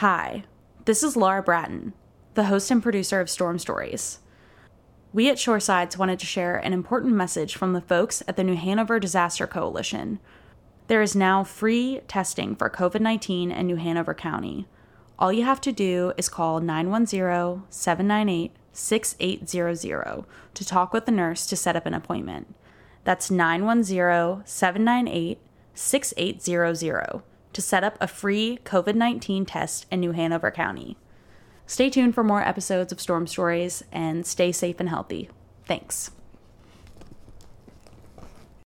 Hi, this is Laura Bratton, the host and producer of Storm Stories. We at Shoresides wanted to share an important message from the folks at the New Hanover Disaster Coalition. There is now free testing for COVID 19 in New Hanover County. All you have to do is call 910 798 6800 to talk with a nurse to set up an appointment. That's 910 798 6800 to set up a free COVID 19 test in New Hanover County. Stay tuned for more episodes of Storm Stories and stay safe and healthy. Thanks.